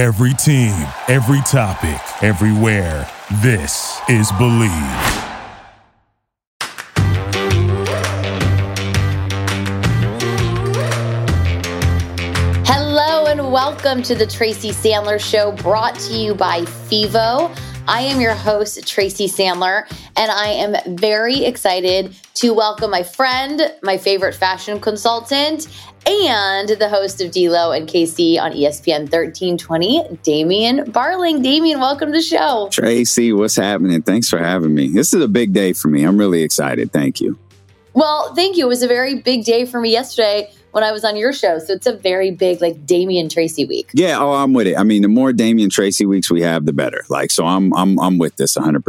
Every team, every topic, everywhere. This is Believe. Hello and welcome to the Tracy Sandler Show, brought to you by FIVO. I am your host, Tracy Sandler, and I am very excited to welcome my friend, my favorite fashion consultant, and the host of DLO and KC on ESPN 1320, Damien Barling. Damien, welcome to the show. Tracy, what's happening? Thanks for having me. This is a big day for me. I'm really excited. Thank you. Well, thank you. It was a very big day for me yesterday when I was on your show. So it's a very big, like Damien Tracy week. Yeah, oh, I'm with it. I mean, the more Damien Tracy weeks we have, the better. Like, so I'm I'm I'm with this 100.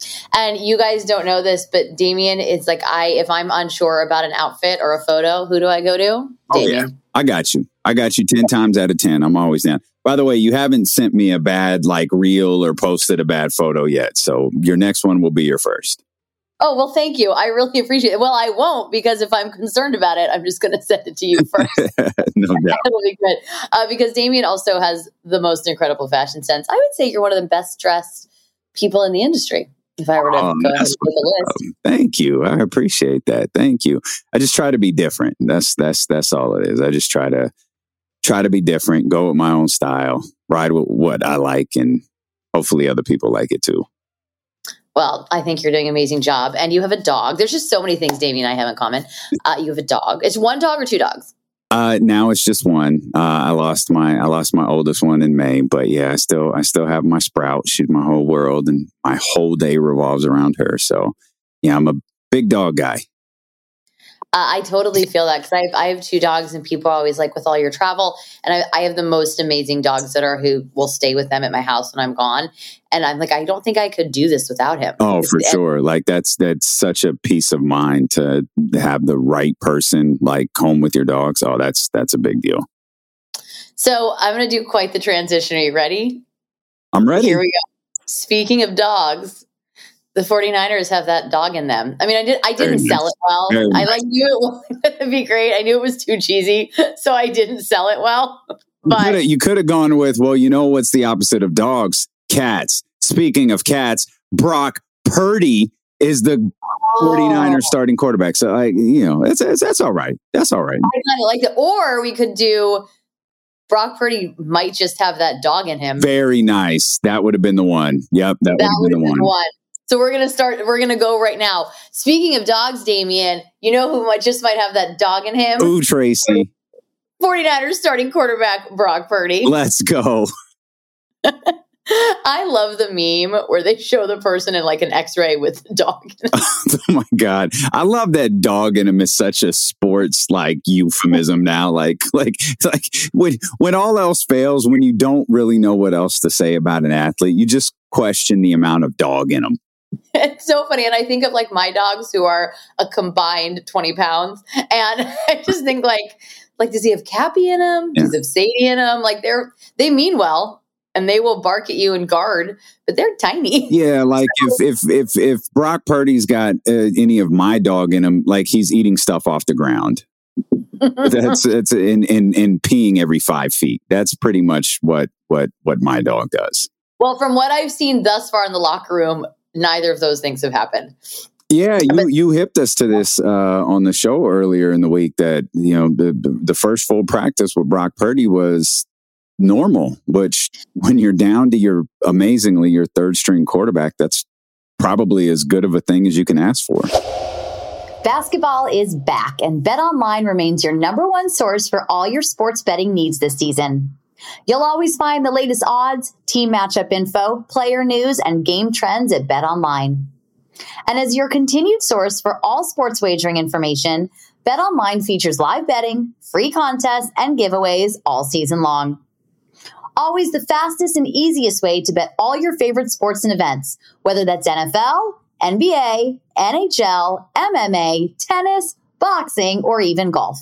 Percent And you guys don't know this, but Damien is like I. If I'm unsure about an outfit or a photo, who do I go to? Damien. Oh yeah, I got you. I got you ten times out of ten. I'm always down. By the way, you haven't sent me a bad like reel or posted a bad photo yet, so your next one will be your first. Oh, well, thank you. I really appreciate it. Well, I won't because if I'm concerned about it, I'm just going to send it to you first. no doubt. That'll be good. Uh, because Damien also has the most incredible fashion sense. I would say you're one of the best dressed people in the industry. If I were to oh, go ahead and make a list. Thank you. I appreciate that. Thank you. I just try to be different. That's that's that's all it is. I just try to try to be different, go with my own style, ride with what I like, and hopefully other people like it too. Well, I think you're doing an amazing job. And you have a dog. There's just so many things Damien and I have in common. Uh, you have a dog. It's one dog or two dogs? Uh, now it's just one. Uh, I lost my I lost my oldest one in May, but yeah, I still I still have my Sprout. She's my whole world, and my whole day revolves around her. So yeah, I'm a big dog guy. Uh, I totally feel that because I have, I have two dogs, and people are always like, with all your travel, and I, I have the most amazing dog sitter who will stay with them at my house when I'm gone. And I'm like, I don't think I could do this without him. Oh, for sure. Like that's that's such a peace of mind to have the right person like home with your dogs. Oh, that's that's a big deal. So I'm going to do quite the transition. Are you ready? I'm ready. Here we go. Speaking of dogs, the 49ers have that dog in them. I mean, I did I didn't sell it well. I like knew it would be great. I knew it was too cheesy, so I didn't sell it well. But you could have gone with, well, you know what's the opposite of dogs? Cats. Speaking of cats, Brock Purdy is the 49ers starting quarterback. So I, you know, that's that's, that's all right. That's all right. I kind of like it. Or we could do Brock Purdy might just have that dog in him. Very nice. That would have been the one. Yep, that, that would have been, the one. one. So we're gonna start. We're gonna go right now. Speaking of dogs, Damien, you know who might just might have that dog in him? Ooh, Tracy. 49ers starting quarterback Brock Purdy. Let's go. I love the meme where they show the person in like an X-ray with dog. oh my god, I love that dog in him is such a sports like euphemism now. Like, like, like when when all else fails, when you don't really know what else to say about an athlete, you just question the amount of dog in them. It's so funny. And I think of like my dogs who are a combined 20 pounds. And I just think like, like, does he have Cappy in him? Yeah. Does he have Sadie in him? Like they're, they mean well and they will bark at you and guard, but they're tiny. Yeah. Like so, if, if, if, if Brock Purdy's got uh, any of my dog in him, like he's eating stuff off the ground. that's it's in, in in peeing every five feet. That's pretty much what what what my dog does. Well, from what I've seen thus far in the locker room, neither of those things have happened. Yeah, you you hipped us to this uh, on the show earlier in the week that you know the the first full practice with Brock Purdy was normal, which when you're down to your amazingly your third string quarterback, that's probably as good of a thing as you can ask for. Basketball is back, and BetOnline remains your number one source for all your sports betting needs this season. You'll always find the latest odds, team matchup info, player news, and game trends at BetOnline. And as your continued source for all sports wagering information, BetOnline features live betting, free contests, and giveaways all season long. Always the fastest and easiest way to bet all your favorite sports and events, whether that's NFL, NBA, NHL, MMA, tennis, boxing, or even golf.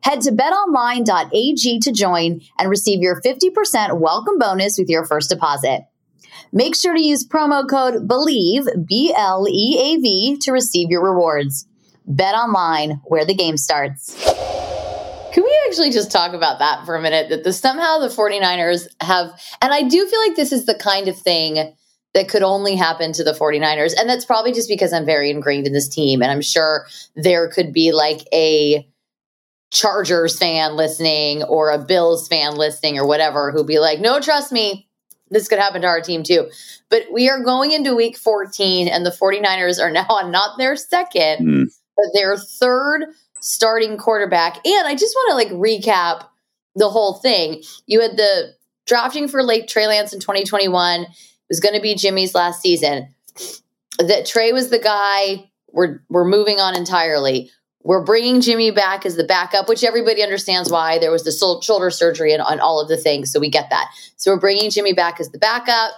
Head to betonline.ag to join and receive your 50% welcome bonus with your first deposit. Make sure to use promo code BELIEVE, B L E A V, to receive your rewards. Bet online, where the game starts actually just talk about that for a minute that the somehow the 49ers have and I do feel like this is the kind of thing that could only happen to the 49ers and that's probably just because I'm very ingrained in this team and I'm sure there could be like a Chargers fan listening or a Bills fan listening or whatever who'd be like, "No, trust me, this could happen to our team too." But we are going into week 14 and the 49ers are now on not their second, mm. but their third starting quarterback. And I just want to like recap the whole thing. You had the drafting for Lake Trey Lance in 2021. It was going to be Jimmy's last season. That Trey was the guy. We're we're moving on entirely. We're bringing Jimmy back as the backup, which everybody understands why there was the shoulder surgery and on all of the things. So we get that. So we're bringing Jimmy back as the backup.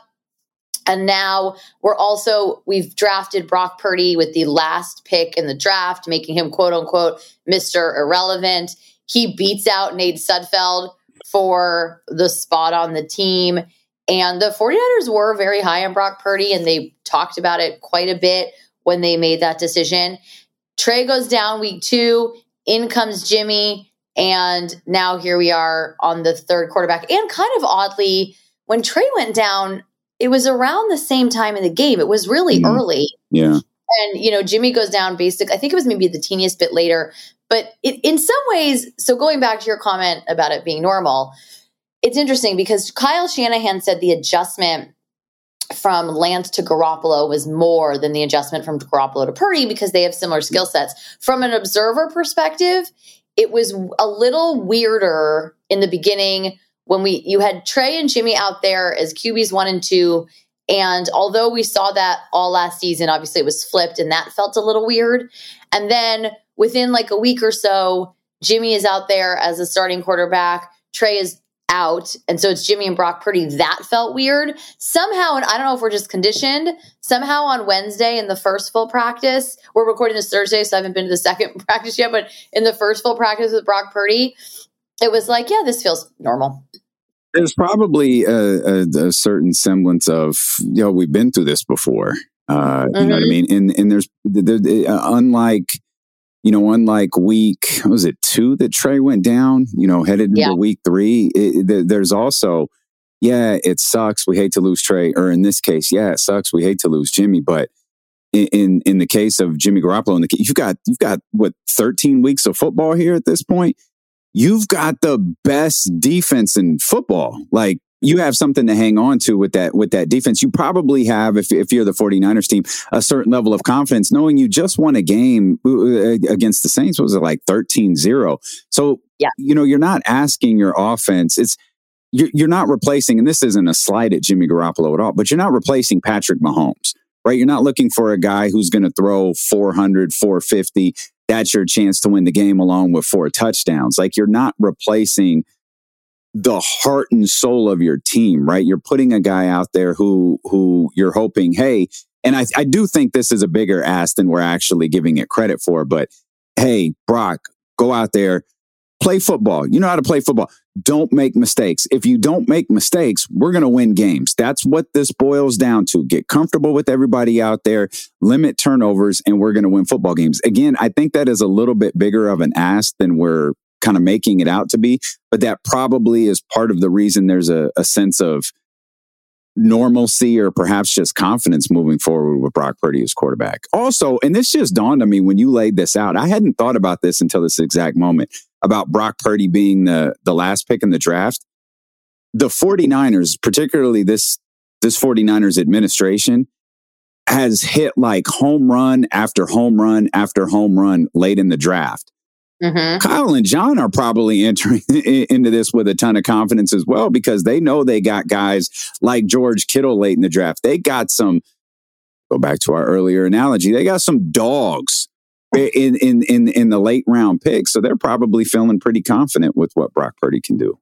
And now we're also, we've drafted Brock Purdy with the last pick in the draft, making him quote unquote Mr. Irrelevant. He beats out Nate Sudfeld for the spot on the team. And the 49ers were very high on Brock Purdy, and they talked about it quite a bit when they made that decision. Trey goes down week two, in comes Jimmy, and now here we are on the third quarterback. And kind of oddly, when Trey went down, it was around the same time in the game. It was really mm-hmm. early. Yeah. And, you know, Jimmy goes down basic. I think it was maybe the teeniest bit later. But it, in some ways, so going back to your comment about it being normal, it's interesting because Kyle Shanahan said the adjustment from Lance to Garoppolo was more than the adjustment from Garoppolo to Purdy because they have similar skill sets. From an observer perspective, it was a little weirder in the beginning when we you had Trey and Jimmy out there as QBs one and two. And although we saw that all last season, obviously it was flipped and that felt a little weird. And then within like a week or so, Jimmy is out there as a starting quarterback. Trey is out. And so it's Jimmy and Brock Purdy. That felt weird. Somehow, and I don't know if we're just conditioned, somehow on Wednesday in the first full practice, we're recording this Thursday, so I haven't been to the second practice yet, but in the first full practice with Brock Purdy, it was like, yeah, this feels normal. There's probably a, a, a certain semblance of, you know, we've been through this before. Uh, mm-hmm. You know what I mm-hmm. mean? And and there's there, uh, unlike you know, unlike week was it two that Trey went down? You know, headed into yeah. week three. It, it, there's also, yeah, it sucks. We hate to lose Trey, or in this case, yeah, it sucks. We hate to lose Jimmy, but in in the case of Jimmy Garoppolo, in the, you've got you've got what 13 weeks of football here at this point you've got the best defense in football. Like you have something to hang on to with that with that defense. You probably have, if, if you're the 49ers team, a certain level of confidence knowing you just won a game uh, against the Saints. was it like 13-0? So yeah. you know, you're not asking your offense. It's you're, you're not replacing, and this isn't a slight at Jimmy Garoppolo at all, but you're not replacing Patrick Mahomes, right? You're not looking for a guy who's going to throw 400, 450 that's your chance to win the game along with four touchdowns. Like you're not replacing the heart and soul of your team, right? You're putting a guy out there who who you're hoping, hey, and I, I do think this is a bigger ask than we're actually giving it credit for, but hey, Brock, go out there, play football. You know how to play football. Don't make mistakes. If you don't make mistakes, we're going to win games. That's what this boils down to. Get comfortable with everybody out there, limit turnovers, and we're going to win football games. Again, I think that is a little bit bigger of an ask than we're kind of making it out to be, but that probably is part of the reason there's a, a sense of normalcy or perhaps just confidence moving forward with Brock Purdy as quarterback. Also, and this just dawned on me when you laid this out. I hadn't thought about this until this exact moment about Brock Purdy being the the last pick in the draft. The 49ers, particularly this this 49ers administration has hit like home run after home run after home run late in the draft. Mm-hmm. Kyle and John are probably entering into this with a ton of confidence as well because they know they got guys like George Kittle late in the draft. They got some, go back to our earlier analogy, they got some dogs in, in, in, in the late round picks. So they're probably feeling pretty confident with what Brock Purdy can do.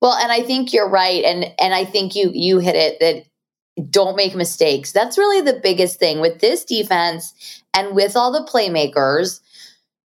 Well, and I think you're right. And, and I think you, you hit it that don't make mistakes. That's really the biggest thing with this defense and with all the playmakers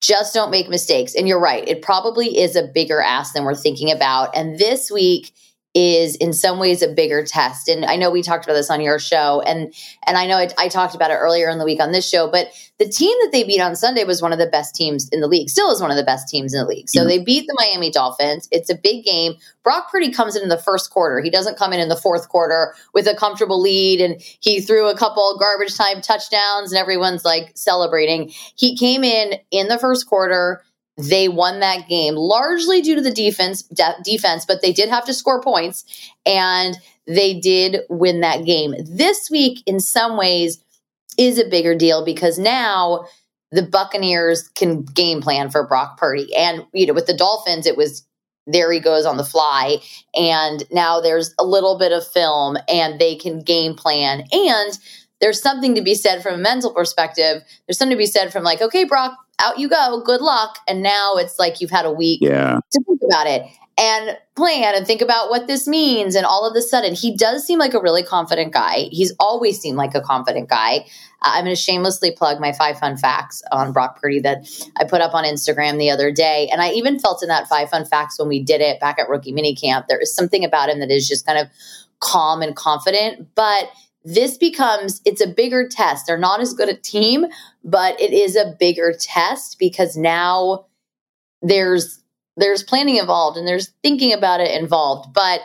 just don't make mistakes. And you're right. It probably is a bigger ask than we're thinking about. And this week is in some ways a bigger test. And I know we talked about this on your show, and and I know I, I, talked about it earlier in the week on this show. But the team that they beat on Sunday was one of the best teams in the league. Still is one of the best teams in the league. So mm-hmm. they beat the Miami Dolphins. It's a big game. Brock Purdy comes in in the first quarter. He doesn't come in in the fourth quarter with a comfortable lead, and he threw a couple garbage time touchdowns, and everyone's like celebrating. He came in in the first quarter they won that game largely due to the defense de- defense but they did have to score points and they did win that game. This week in some ways is a bigger deal because now the buccaneers can game plan for brock purdy. And you know with the dolphins it was there he goes on the fly and now there's a little bit of film and they can game plan. And there's something to be said from a mental perspective there's something to be said from like okay brock out you go, good luck. And now it's like you've had a week yeah. to think about it and plan and think about what this means. And all of a sudden, he does seem like a really confident guy. He's always seemed like a confident guy. Uh, I'm going to shamelessly plug my five fun facts on Brock Purdy that I put up on Instagram the other day. And I even felt in that five fun facts when we did it back at rookie minicamp, there is something about him that is just kind of calm and confident. But this becomes it's a bigger test. They're not as good a team, but it is a bigger test because now there's there's planning involved and there's thinking about it involved. But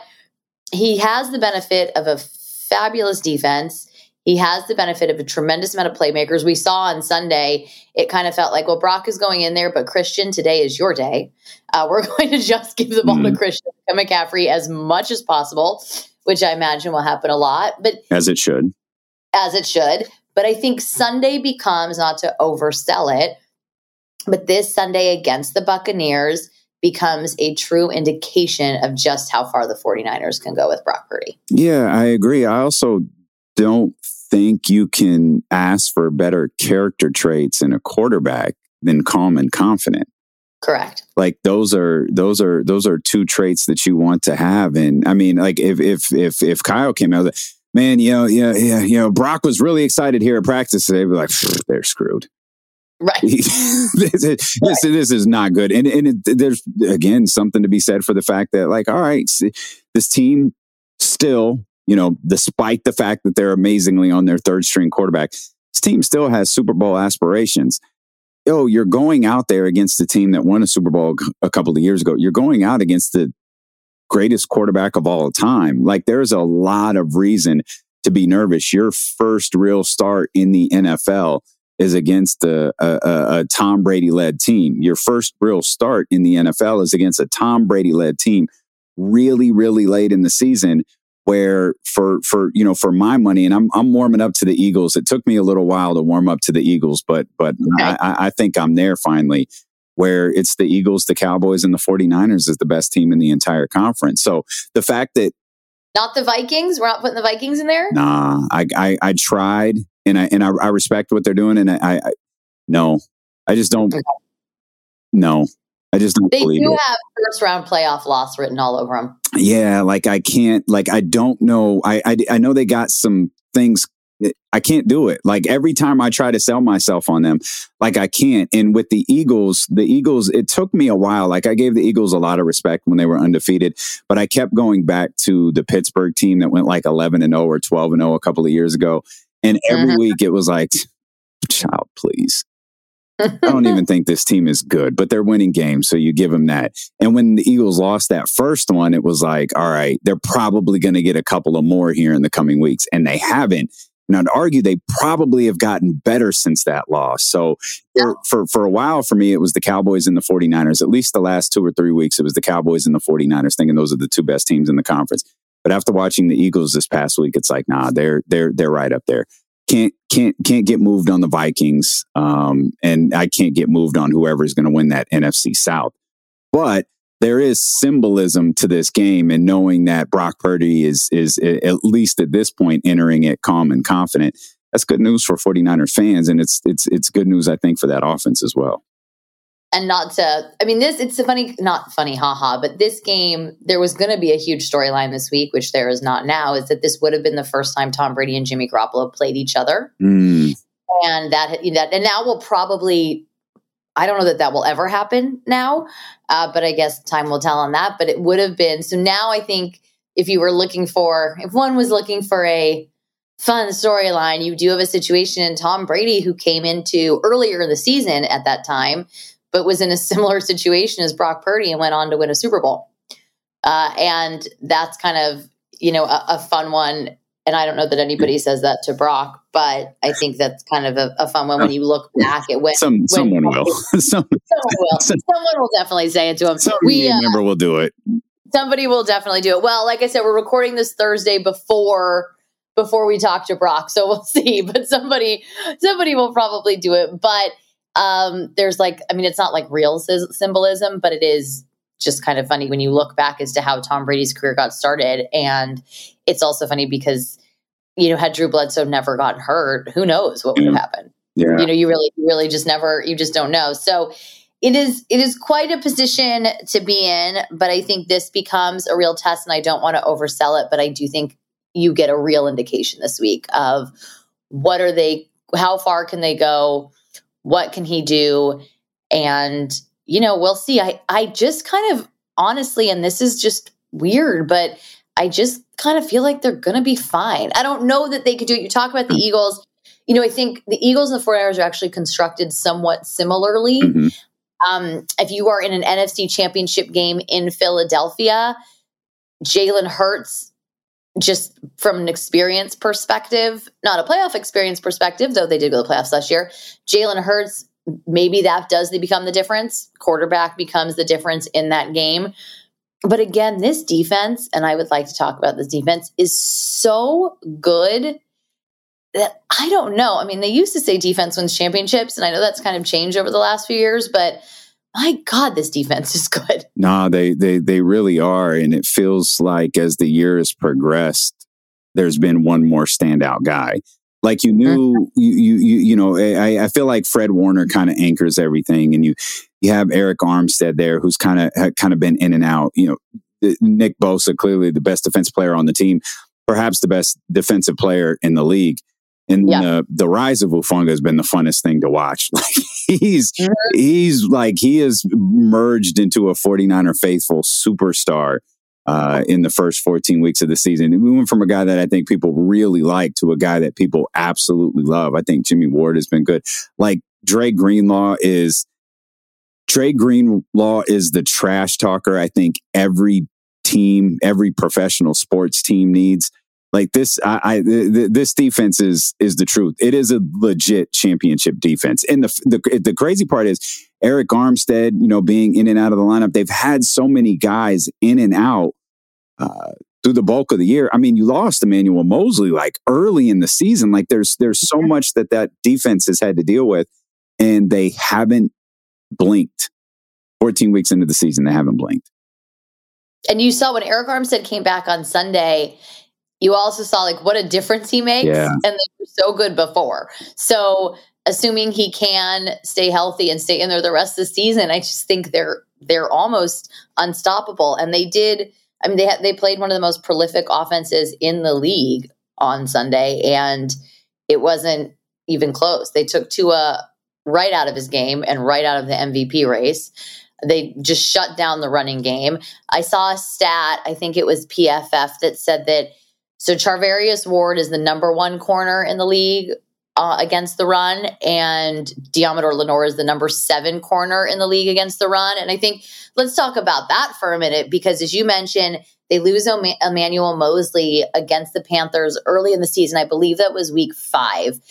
he has the benefit of a fabulous defense. He has the benefit of a tremendous amount of playmakers. We saw on Sunday, it kind of felt like, well, Brock is going in there, but Christian, today is your day. Uh, we're going to just give the ball mm-hmm. to Christian McCaffrey as much as possible which I imagine will happen a lot. But as it should. As it should. But I think Sunday becomes not to oversell it, but this Sunday against the Buccaneers becomes a true indication of just how far the 49ers can go with Brock Purdy. Yeah, I agree. I also don't think you can ask for better character traits in a quarterback than calm and confident. Correct. Like those are those are those are two traits that you want to have. And I mean, like if if if if Kyle came out, man, you know, yeah, yeah, you know, Brock was really excited here at practice today. Be like, they're screwed. Right. this, is, right. This, this, is not good. And and it, there's again something to be said for the fact that like, all right, this team still, you know, despite the fact that they're amazingly on their third string quarterback, this team still has Super Bowl aspirations yo, you're going out there against the team that won a Super Bowl a couple of years ago. You're going out against the greatest quarterback of all time. Like there's a lot of reason to be nervous. Your first real start in the NFL is against a, a, a Tom Brady led team. Your first real start in the NFL is against a Tom Brady led team really, really late in the season where for for you know for my money and I'm I'm warming up to the Eagles. It took me a little while to warm up to the Eagles, but but okay. I, I think I'm there finally where it's the Eagles, the Cowboys, and the 49ers is the best team in the entire conference. So the fact that not the Vikings, we're not putting the Vikings in there. Nah, I I, I tried and I and I, I, respect what they're doing, and I, I no, I just don't. Okay. No, I just don't they do it. have first round playoff loss written all over them. Yeah, like I can't, like I don't know. I, I, I know they got some things. I can't do it. Like every time I try to sell myself on them, like I can't. And with the Eagles, the Eagles, it took me a while. Like I gave the Eagles a lot of respect when they were undefeated, but I kept going back to the Pittsburgh team that went like 11 and 0 or 12 and 0 a couple of years ago. And every mm-hmm. week it was like, child, please I don't even think this team is good, but they're winning games. So you give them that. And when the Eagles lost that first one, it was like, all right, they're probably going to get a couple of more here in the coming weeks. And they haven't. And I'd argue they probably have gotten better since that loss. So for, for, for a while for me, it was the Cowboys and the 49ers. At least the last two or three weeks, it was the Cowboys and the 49ers, thinking those are the two best teams in the conference. But after watching the Eagles this past week, it's like, nah, they're they're they're right up there can't can't can't get moved on the Vikings, um, and I can't get moved on whoever is going to win that NFC South. But there is symbolism to this game, and knowing that Brock Purdy is is at least at this point entering it calm and confident. That's good news for 49ers fans, and it's it's it's good news I think for that offense as well and not to i mean this it's a funny not funny haha but this game there was going to be a huge storyline this week which there is not now is that this would have been the first time tom brady and jimmy garoppolo played each other mm. and that that and now will probably i don't know that that will ever happen now uh, but i guess time will tell on that but it would have been so now i think if you were looking for, if one was looking for a fun storyline, you do have a situation in Tom Brady who came into earlier in the season at that time, but was in a similar situation as Brock Purdy and went on to win a Super Bowl. Uh, and that's kind of, you know, a, a, fun one. And I don't know that anybody says that to Brock, but I think that's kind of a, a fun one when you look back at when, Some, when someone will. someone will. Someone will definitely say it to him. Some we, uh, member will do it. Somebody will definitely do it. Well, like I said, we're recording this Thursday before before we talk to Brock, so we'll see. But somebody somebody will probably do it. But um, there's like, I mean, it's not like real symbolism, but it is just kind of funny when you look back as to how Tom Brady's career got started. And it's also funny because, you know, had Drew Bledsoe never gotten hurt, who knows what would have happened? Yeah. You know, you really, you really just never, you just don't know. So it is, it is quite a position to be in, but I think this becomes a real test and I don't want to oversell it, but I do think you get a real indication this week of what are they, how far can they go? What can he do? And you know, we'll see. I I just kind of honestly, and this is just weird, but I just kind of feel like they're going to be fine. I don't know that they could do it. You talk about the mm. Eagles. You know, I think the Eagles and the 49ers are actually constructed somewhat similarly. Mm-hmm. Um, if you are in an NFC championship game in Philadelphia, Jalen Hurts, just from an experience perspective, not a playoff experience perspective, though they did go to the playoffs last year, Jalen Hurts maybe that does become the difference. Quarterback becomes the difference in that game. But again, this defense, and I would like to talk about this defense, is so good that I don't know. I mean, they used to say defense wins championships, and I know that's kind of changed over the last few years, but my God, this defense is good. No, they they they really are. And it feels like as the year has progressed, there's been one more standout guy. Like you knew, mm-hmm. you, you, you, you know, I, I feel like Fred Warner kind of anchors everything, and you, you have Arik Armstead there, who's kind of kind of been in and out. You know, Nick Bosa, clearly the best defense player on the team, perhaps the best defensive player in the league. And yeah. uh, the rise of Hufanga has been the funnest thing to watch. Like he's mm-hmm. he's like he has merged into a 49er faithful superstar uh, in the first 14 weeks of the season. We went from a guy that I think people really like to a guy that people absolutely love. I think Jimmy Ward has been good. Like Dre Greenlaw is Dre Greenlaw is the trash talker. I think every team, every professional sports team needs. Like this, I, I th- this defense is is the truth. It is a legit championship defense. And the the the crazy part is Arik Armstead, you know, being in and out of the lineup. They've had so many guys in and out uh, through the bulk of the year. I mean, you lost Emmanuel Moseley like early in the season. Like there's there's so much that that defense has had to deal with, and they haven't blinked. 14 weeks into the season, they haven't blinked. And you saw when Arik Armstead came back on Sunday, you also saw like what a difference he makes. Yeah. And they were so good before. So assuming he can stay healthy and stay in there the rest of the season, I just think they're they're almost unstoppable. And they did I mean, they had, they played one of the most prolific offenses in the league on Sunday, and it wasn't even close. They took Tua right out of his game and right out of the MVP race. They just shut down the running game. I saw a stat, I think it was PFF, that said that so Charvarius Ward is the number one corner in the league uh, against the run, and Deommodore Lenoir is the number seven corner in the league against the run. And I think let's talk about that for a minute because, as you mentioned, they lose Emmanuel Moseley against the Panthers early in the season. I believe that was week five.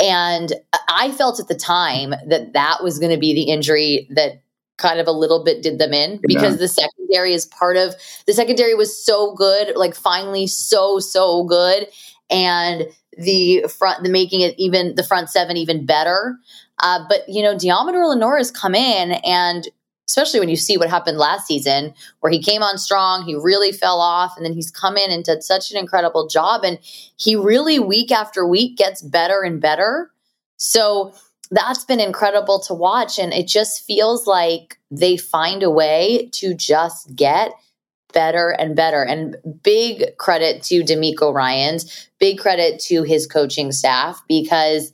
And I felt at the time that that was going to be the injury that kind of a little bit did them in because yeah. the secondary is part of the secondary was so good, like finally so, so good. And the front, the making it even the front seven even better. Uh, but you know, Deommodore Lenoir has come in, and especially when you see what happened last season, where he came on strong, he really fell off, and then he's come in and did such an incredible job, and he really week after week gets better and better. So that's been incredible to watch, and it just feels like they find a way to just get better and better. And big credit to DeMeco Ryans, big credit to his coaching staff because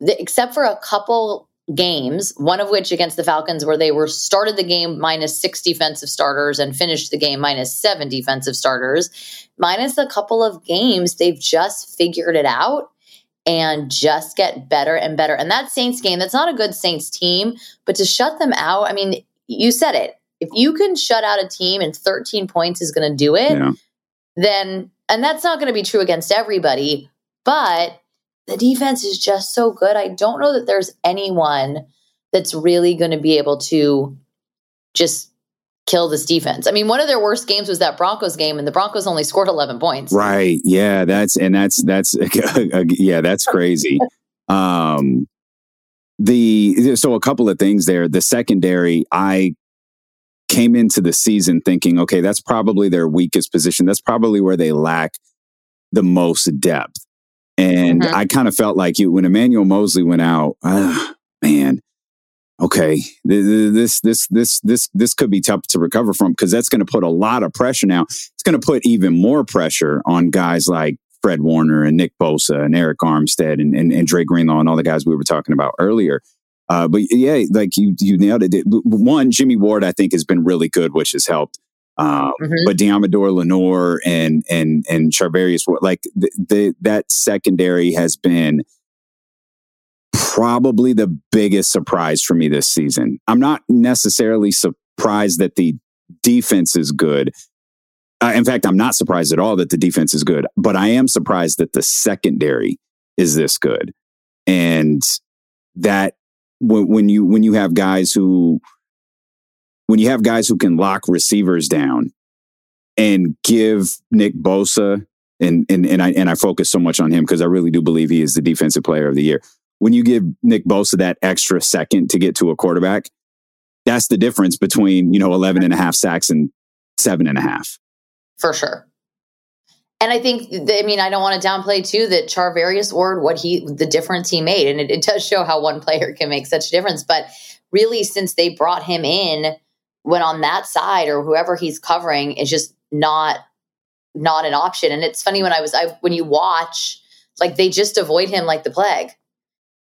the, except for a couple games, one of which against the Falcons, where they were started the game minus six defensive starters and finished the game minus seven defensive starters, minus a couple of games, they've just figured it out and just get better and better. And that Saints game, that's not a good Saints team, but to shut them out, I mean, you said it. If you can shut out a team and 13 points is going to do it, yeah. then, and that's not going to be true against everybody, but the defense is just so good. I don't know that there's anyone that's really going to be able to just kill this defense. I mean, one of their worst games was that Broncos game, and the Broncos only scored 11 points. Right. Yeah. That's, and that's, that's, yeah, that's crazy. um, the, so a couple of things there. The secondary, I came into the season thinking, okay, that's probably their weakest position. That's probably where they lack the most depth. And mm-hmm. I kind of felt like you when Emmanuel Moseley went out, uh, man, okay, this this this this this could be tough to recover from because that's going to put a lot of pressure now. It's going to put even more pressure on guys like Fred Warner and Nick Bosa and Arik Armstead and, and, and Dre Greenlaw and all the guys we were talking about earlier. Uh, but yeah, like you you nailed it. One, Jimmy Ward, I think, has been really good, which has helped. Um, mm-hmm. But Deommodore Lenoir and and and Charvarius, like the, the, that secondary has been probably the biggest surprise for me this season. I'm not necessarily surprised that the defense is good. Uh, in fact, I'm not surprised at all that the defense is good, but I am surprised that the secondary is this good, and that when, when you when you have guys who when you have guys who can lock receivers down and give Nick Bosa and and and I and I focus so much on him because I really do believe he is the defensive player of the year. When you give Nick Bosa that extra second to get to a quarterback, that's the difference between, you know, 11 and a half sacks and seven and a half. For sure. And I think, I mean, I don't want to downplay too that Charvarius Ward, what he, the difference he made. And it, it does show how one player can make such a difference. But really, since they brought him in, when on that side or whoever he's covering is just not not an option. And it's funny when I was I when you watch like they just avoid him like the plague.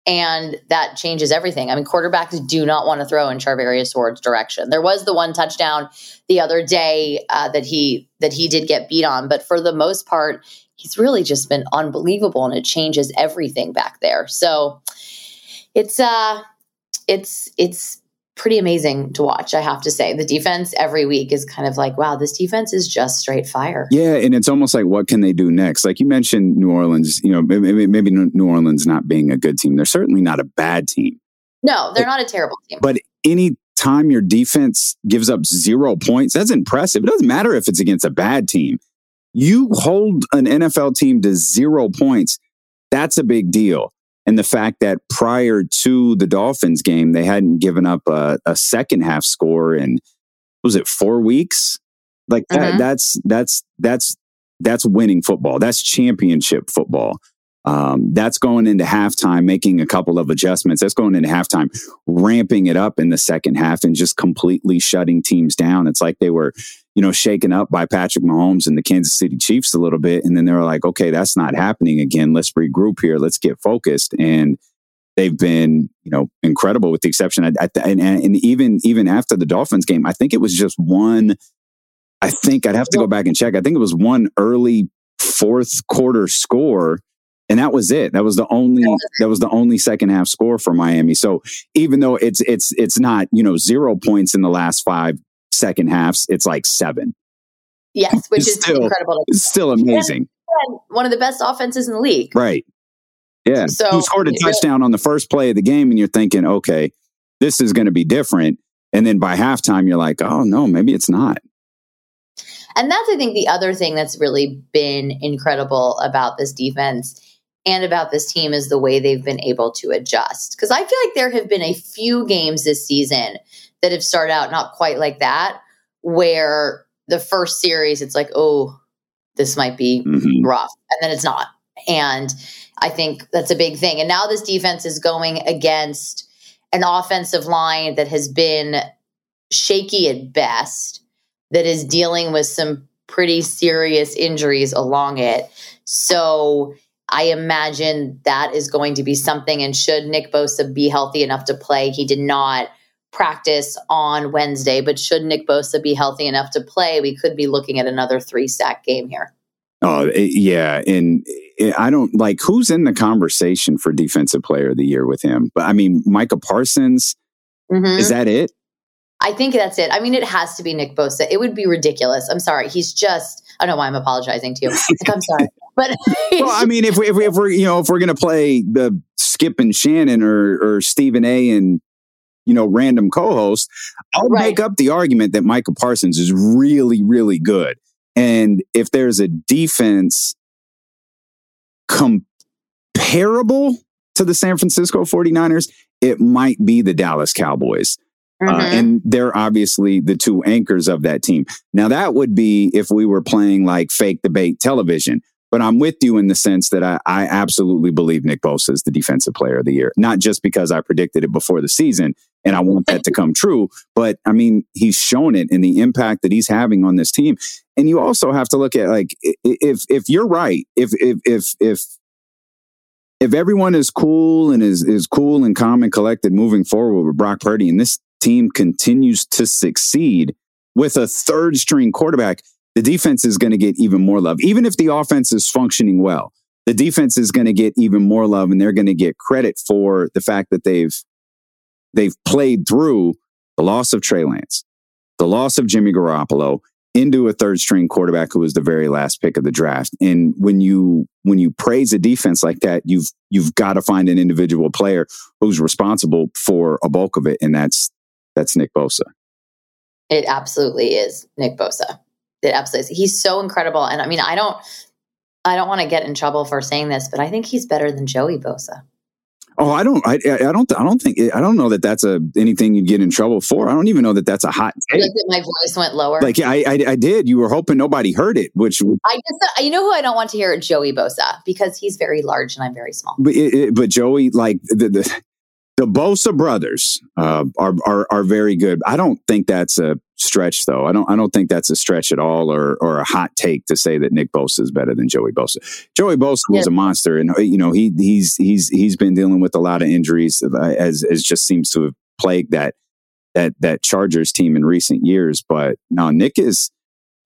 And that changes everything. I mean, quarterbacks do not want to throw in Charvarius Ward's direction. There was the one touchdown the other day uh, that he that he did get beat on, but for the most part, he's really just been unbelievable, and it changes everything back there. So it's uh, it's it's pretty amazing to watch, I have to say. The defense every week is kind of like, wow, this defense is just straight fire. Yeah, and it's almost like, what can they do next? Like you mentioned New Orleans, you know, maybe, maybe New Orleans not being a good team. They're certainly not a bad team. No, they're but, not a terrible team. But any time your defense gives up zero points, that's impressive. It doesn't matter if it's against a bad team. You hold an NFL team to zero points, that's a big deal and the fact that prior to the Dolphins game, they hadn't given up a, a second half score in was it four weeks? Like that, mm-hmm. that's that's that's that's winning football. That's championship football. Um, that's going into halftime, making a couple of adjustments. That's going into halftime, ramping it up in the second half and just completely shutting teams down. It's like they were, you know, shaken up by Patrick Mahomes and the Kansas City Chiefs a little bit. And then they were like, okay, that's not happening again. Let's regroup here. Let's get focused. And they've been, you know, incredible with the exception. and, and even, even after the Dolphins game, I think it was just one, I think I'd have to go back and check. I think it was one early fourth quarter score and that was it. That was the only that was the only second half score for Miami. So even though it's it's it's not you know zero points in the last five second halves, it's like seven. Yes, which is still, incredible. It's still amazing. And one of the best offenses in the league. Right. Yeah. So you scored a touchdown on the first play of the game, and you're thinking, okay, this is going to be different. And then by halftime, you're like, oh no, maybe it's not. And that's, I think, the other thing that's really been incredible about this defense and about this team is the way they've been able to adjust. Because I feel like there have been a few games this season that have started out not quite like that, where the first series, it's like, oh, this might be mm-hmm. rough. And then it's not. And I think that's a big thing. And now this defense is going against an offensive line that has been shaky at best, that is dealing with some pretty serious injuries along it. So I imagine that is going to be something. And should Nick Bosa be healthy enough to play, he did not practice on Wednesday, but should Nick Bosa be healthy enough to play, we could be looking at another three sack game here. Oh, eh, yeah. And eh, I don't like who's in the conversation for defensive player of the year with him. But I mean, Micah Parsons, mm-hmm. is that it? I think that's it. I mean, it has to be Nick Bosa. It would be ridiculous. I'm sorry. He's just, I don't know why I'm apologizing to you. Like, I'm sorry. But well, I mean, if we, if, we, if we're, you know, if we're going to play the Skip and Shannon or, or Stephen A and, you know, random co-host, I'll right. make up the argument that Micah Parsons is really, really good. And if there's a defense comparable to the San Francisco 49ers, it might be the Dallas Cowboys. Uh, mm-hmm. Uh, and they're obviously the two anchors of that team. Now, that would be if we were playing like fake debate television. But I'm with you in the sense that I, I absolutely believe Nick Bosa is the defensive player of the year, not just because I predicted it before the season and I want that to come true, but I mean, he's shown it in the impact that he's having on this team. And you also have to look at like if if you're right, if if if if if everyone is cool and is is cool and calm and collected moving forward with Brock Purdy, and this team continues to succeed with a third string quarterback, the defense is going to get even more love. Even if the offense is functioning well, the defense is going to get even more love and they're going to get credit for the fact that they've they've played through the loss of Trey Lance, the loss of Jimmy Garoppolo into a third string quarterback who was the very last pick of the draft. And when you when you praise a defense like that, you've you've got to find an individual player who's responsible for a bulk of it and that's that's Nick Bosa. It absolutely is Nick Bosa. It absolutely is. He's so incredible. And I mean, I don't I don't want to get in trouble for saying this, but I think he's better than Joey Bosa. Oh, I don't. I, I don't. I don't think. I don't know that that's a anything you'd get in trouble for. I don't even know that that's a hot take. Like my voice went lower. Like I, I, I, did. You were hoping nobody heard it, which I just. You know who I don't want to hear? Joey Bosa because he's very large and I'm very small. But it, it, but Joey, like the, the the Bosa brothers uh, are, are are very good. I don't think that's a stretch, though. I don't I don't think that's a stretch at all, or or a hot take to say that Nick Bosa is better than Joey Bosa. Joey Bosa yeah. was a monster, and you know he he's he's he's been dealing with a lot of injuries, uh, as as just seems to have plagued that that that Chargers team in recent years. But now Nick is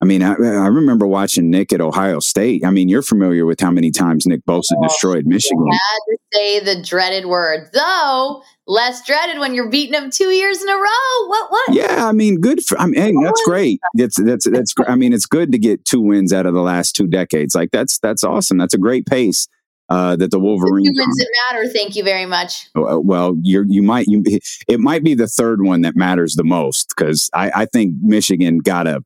I mean, I, I, remember watching Nick at Ohio State. I mean, you're familiar with how many times Nick Bosa oh, destroyed Michigan. had to say the dreaded word, though less dreaded when you're beating them two years in a row. What? What? Yeah, I mean, good. For, I mean, hey, that's great. That's that's that's. I mean, it's good to get two wins out of the last two decades. Like that's that's awesome. That's a great pace. Uh, that the two wins that matter. Thank you very much. Well, you you might you it might be the third one that matters the most because I, I think Michigan got a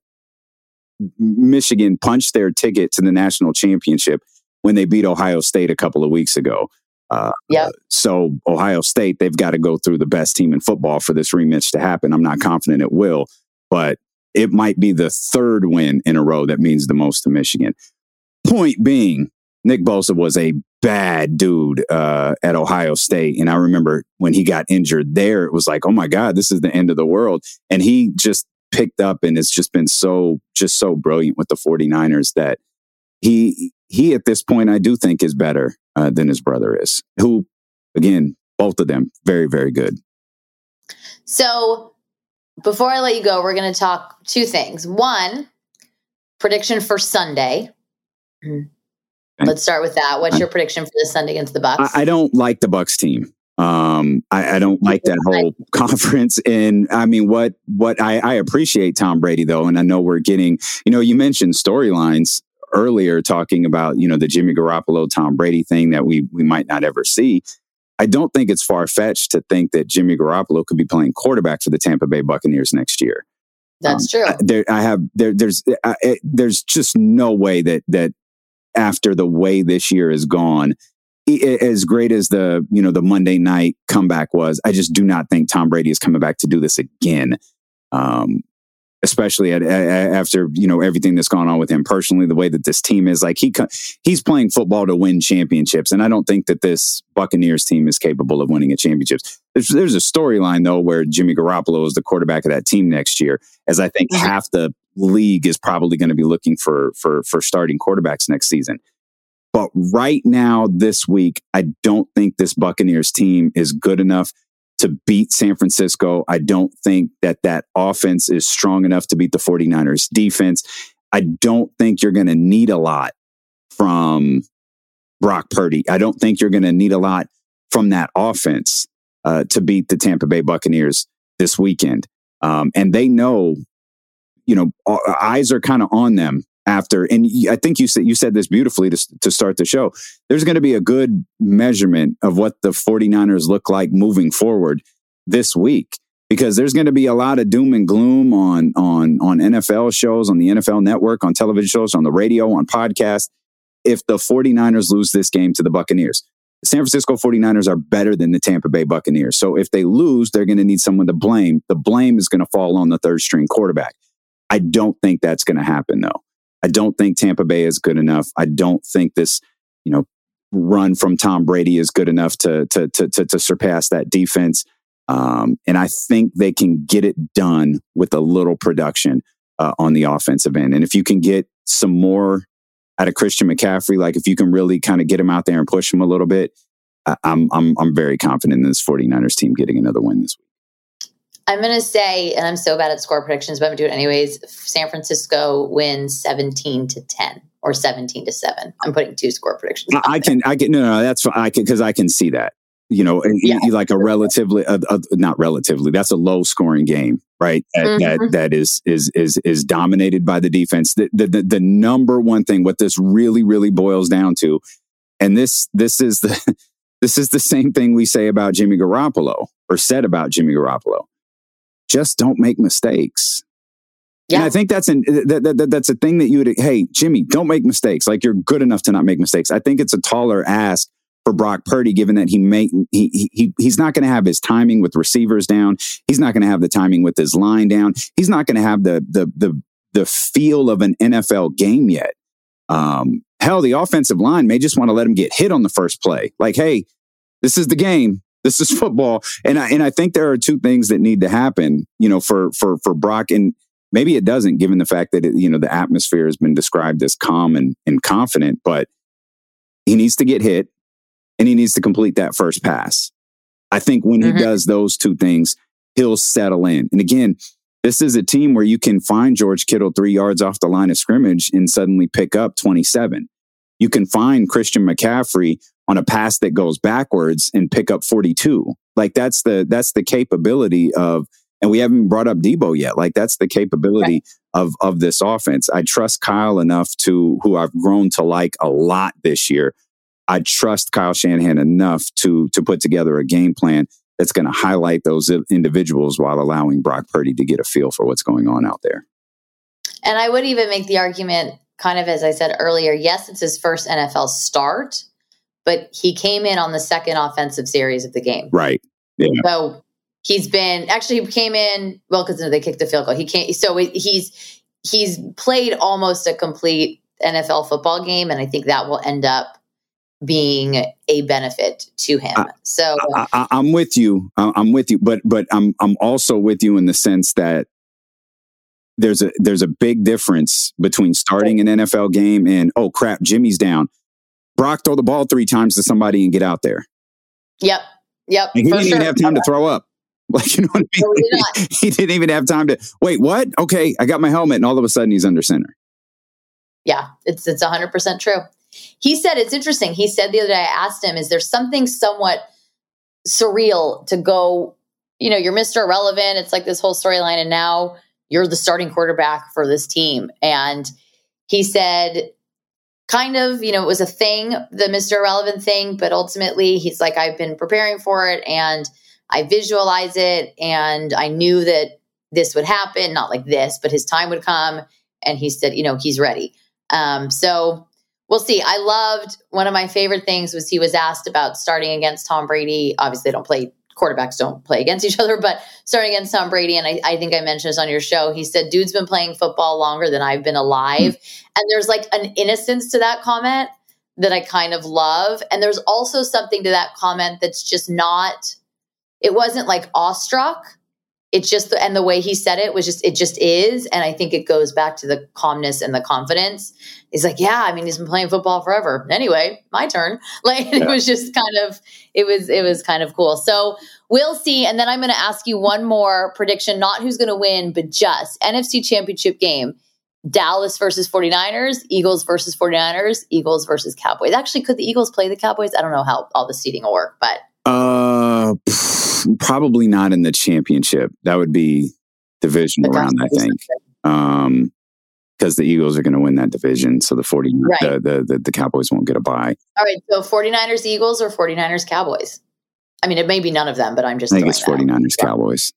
Michigan punched their ticket to the national championship when they beat Ohio State a couple of weeks ago. Uh, yeah. So Ohio State, they've got to go through the best team in football for this rematch to happen. I'm not confident it will, but it might be the third win in a row that means the most to Michigan. Point being, Nick Bosa was a bad dude uh, at Ohio State. And I remember when he got injured there, it was like, oh my God, this is the end of the world. And he just picked up and it's just been so just so brilliant with the 49ers that he he at this point I do think is better uh, than his brother is. Who again, both of them very very good. So before I let you go, we're going to talk two things. One, prediction for Sunday. Let's start with that. What's your prediction for this Sunday against the Bucks? I, I don't like the Bucks team. Um, I, I, don't like that whole conference. And I mean, what what I, I appreciate Tom Brady though, and I know we're getting. You know, you mentioned storylines earlier, talking about you know the Jimmy Garoppolo Tom Brady thing that we we might not ever see. I don't think it's far fetched to think that Jimmy Garoppolo could be playing quarterback for the Tampa Bay Buccaneers next year. That's um, true. I, there, I have there, there's I, it, there's just no way that that after the way this year has gone as great as the you know the Monday night comeback was, I just do not think Tom Brady is coming back to do this again. Um, especially at, at, after you know everything that's gone on with him personally, the way that this team is like he he's playing football to win championships, and I don't think that this Buccaneers team is capable of winning a championship. There's, there's a storyline though where Jimmy Garoppolo is the quarterback of that team next year, as I think mm-hmm. half the league is probably going to be looking for for for starting quarterbacks next season. But right now, this week, I don't think this Buccaneers team is good enough to beat San Francisco. I don't think that that offense is strong enough to beat the 49ers defense. I don't think you're going to need a lot from Brock Purdy. I don't think you're going to need a lot from that offense uh, to beat the Tampa Bay Buccaneers this weekend. Um, and they know, you know, eyes are kind of on them after. And I think you said you said this beautifully to, to start the show. There's going to be a good measurement of what the 49ers look like moving forward this week because there's going to be a lot of doom and gloom on on on NFL shows, on the NFL network, on television shows, on the radio, on podcasts. If the 49ers lose this game to the Buccaneers, the San Francisco 49ers are better than the Tampa Bay Buccaneers. So if they lose, they're going to need someone to blame. The blame is going to fall on the third string quarterback. I don't think that's going to happen though. I don't think Tampa Bay is good enough. I don't think this, you know, run from Tom Brady is good enough to to to to, to surpass that defense. Um, and I think they can get it done with a little production uh, on the offensive end. And if you can get some more out of Christian McCaffrey, like if you can really kind of get him out there and push him a little bit, I, I'm I'm I'm very confident in this 49ers team getting another win this week. I'm going to say, and I'm so bad at score predictions, but I'm going to do it anyways. San Francisco wins 17 to 10 or 17 to 7. I'm putting two score predictions. I, can, I can, no, no, that's fine. I can, because I can see that. You know, yeah. like a relatively, uh, uh, not relatively, that's a low scoring game, right? That, mm-hmm. that, that is, is, is, is dominated by the defense. The, the, the, the number one thing, what this really, really boils down to, and this, this is the, this is the same thing we say about Jimmy Garoppolo or said about Jimmy Garoppolo just don't make mistakes. Yeah. And I think that's an that, that, that's a thing that you would hey Jimmy don't make mistakes like you're good enough to not make mistakes. I think it's a taller ask for Brock Purdy given that he may he, he he's not going to have his timing with receivers down. He's not going to have the timing with his line down. He's not going to have the the the the feel of an NFL game yet. Um, hell, the offensive line may just want to let him get hit on the first play. Like, hey, this is the game. This is football, and I, and I think there are two things that need to happen. You know, for for for Brock, and maybe it doesn't, given the fact that it, you know the atmosphere has been described as calm and and confident. But he needs to get hit, and he needs to complete that first pass. I think when mm-hmm. he does those two things, he'll settle in. And again, this is a team where you can find George Kittle three yards off the line of scrimmage and suddenly pick up 27. You can find Christian McCaffrey on a pass that goes backwards and pick up 42. Like that's the that's the capability of and we haven't brought up Deebo yet. Like that's the capability right. of of this offense. I trust Kyle enough to who I've grown to like a lot this year. I trust Kyle Shanahan enough to to put together a game plan that's going to highlight those individuals while allowing Brock Purdy to get a feel for what's going on out there. And I would even make the argument kind of as I said earlier, yes, it's his first NFL start, but he came in on the second offensive series of the game. Right. Yeah. So he's been actually he came in well because they kicked the field goal. He can't. So he's he's played almost a complete NFL football game, and I think that will end up being a benefit to him. I, so I, am with you. I'm with you, but but I'm I'm also with you in the sense that there's a there's a big difference between starting an NFL game and oh crap, Jimmy's down. Brock throw the ball three times to somebody and get out there. Yep. Yep. And he didn't sure. even have time to throw up. Like, you know what I mean? No, he didn't even have time to wait, what? Okay, I got my helmet, and all of a sudden he's under center. Yeah, it's it's hundred percent true. He said it's interesting. He said the other day, I asked him, is there something somewhat surreal to go, you know, you're Mr. Irrelevant. It's like this whole storyline, and now you're the starting quarterback for this team. And he said kind of, you know, it was a thing, the Mr. Irrelevant thing, but ultimately he's like, I've been preparing for it and I visualize it and I knew that this would happen, not like this, but his time would come. And he said, you know, he's ready. Um, so we'll see. I loved one of my favorite things was he was asked about starting against Tom Brady. Obviously, they don't play quarterbacks don't play against each other, but starting against Tom Brady, and I, I, think I mentioned this on your show, he said, dude's been playing football longer than I've been alive. Mm-hmm. And there's like an innocence to that comment that I kind of love. And there's also something to that comment that's just not, it wasn't like awestruck. It's just the, and the way he said it was just it just is. And i think it goes back to the calmness and the confidence. He's like yeah i mean he's been playing football forever. Anyway my turn. Like yeah. it was just kind of it was it was kind of cool. So we'll see. And then i'm going to ask you one more prediction not who's going to win but just nfc championship game. Dallas versus 49ers, Eagles versus 49ers, Eagles versus Cowboys. Actually, could the Eagles play the Cowboys? I don't know how all the seating will work, but uh probably not in the championship. That would be divisional round, I think. Um, because the Eagles are going to win that division. So the 40, right. the, the, the, the, Cowboys won't get a bye. All right. So 49ers, Eagles or 49ers, Cowboys? I mean, it may be none of them, but I'm just I think it's 49ers, Cowboys.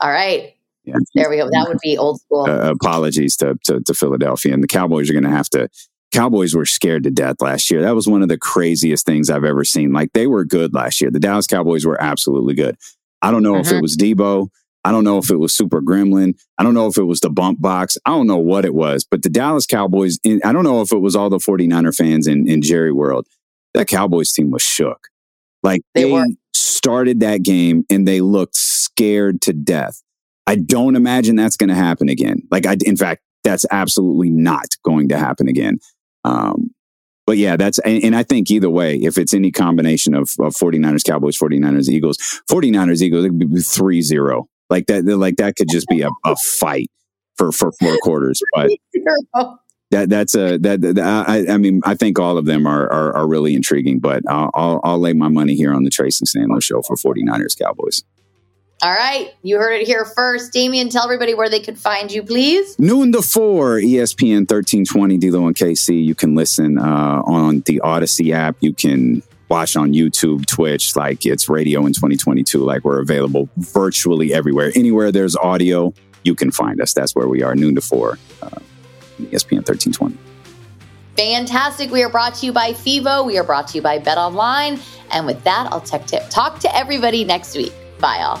All right. Yeah. There we go. That would be old school. Uh, apologies to, to, to Philadelphia. And the Cowboys are going to have to Cowboys were scared to death last year. That was one of the craziest things I've ever seen. Like they were good last year. The Dallas Cowboys were absolutely good. I don't know mm-hmm. if it mm-hmm. was Deebo. I don't know if it was Super Gremlin. I don't know if it was the bump box. I don't know what it was, but the Dallas Cowboys, I don't know if it was all the 49er fans in, in Jerry World. That Cowboys team was shook. Like they, they started that game and they looked scared to death. I don't imagine that's going to happen again. Like I, in fact, that's absolutely not going to happen again. Um, but yeah, that's, and, and, I think either way, if it's any combination of, of 49ers, Cowboys, 49ers, Eagles, 49ers, Eagles, it could be 3 0. Like that, like that could just be a, a fight for, for four quarters. But that, that's a, that, that I, I mean, I think all of them are, are, are really intriguing, but I'll, I'll, I'll lay my money here on the Tracy Sandler show for 49ers, Cowboys. All right. You heard it here first. Damien, tell everybody where they could find you, please. Noon to four, ESPN 1320, DLO and KC. You can listen uh, on the Odyssey app. You can watch on YouTube, Twitch, like it's radio in 2022. Like we're available virtually everywhere. Anywhere there's audio, you can find us. That's where we are, noon to four, uh, ESPN 1320. Fantastic. We are brought to you by FIVO. We are brought to you by Bet Online. And with that, I'll talk to, talk to everybody next week. Bye, all.